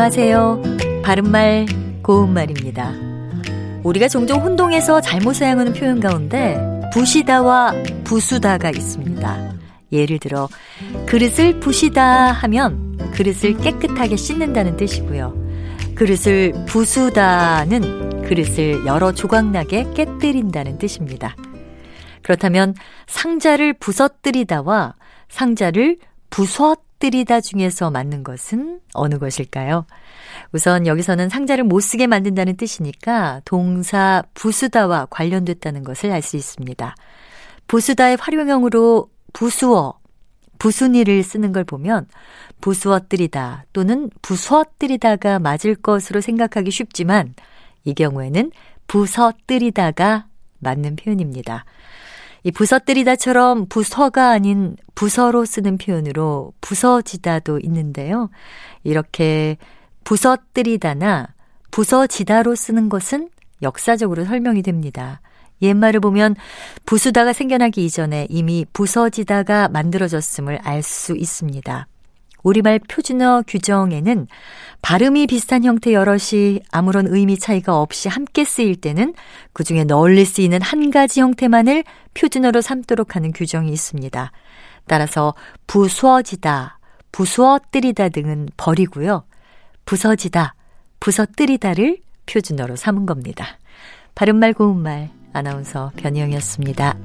안녕하세요. 바른말, 고운말입니다. 우리가 종종 혼동해서 잘못 사용하는 표현 가운데 부시다와 부수다가 있습니다. 예를 들어, 그릇을 부시다 하면 그릇을 깨끗하게 씻는다는 뜻이고요. 그릇을 부수다는 그릇을 여러 조각나게 깨뜨린다는 뜻입니다. 그렇다면 상자를 부서뜨리다와 상자를 부서 뜨리다 중에서 맞는 것은 어느 것일까요? 우선 여기서는 상자를 못 쓰게 만든다는 뜻이니까 동사 부수다와 관련됐다는 것을 알 수 있습니다. 부수다의 활용형으로 부수어, 부순이를 쓰는 걸 보면 부수어뜨리다 또는 부수어뜨리다가 맞을 것으로 생각하기 쉽지만 이 경우에는 부서뜨리다가 맞는 표현입니다. 이 부서뜨리다처럼 부서가 아닌 부서로 쓰는 표현으로 부서지다도 있는데요. 이렇게 부서뜨리다나 부서지다로 쓰는 것은 역사적으로 설명이 됩니다. 옛말을 보면 부수다가 생겨나기 이전에 이미 부서지다가 만들어졌음을 알 수 있습니다. 우리말 표준어 규정에는 발음이 비슷한 형태 여럿이 아무런 의미 차이가 없이 함께 쓰일 때는 그 중에 널리 쓰이는 한 가지 형태만을 표준어로 삼도록 하는 규정이 있습니다. 따라서 부수어지다, 부수어뜨리다 등은 버리고요. 부서지다, 부서뜨리다를 표준어로 삼은 겁니다. 바른말 고운말 아나운서 변희영이었습니다.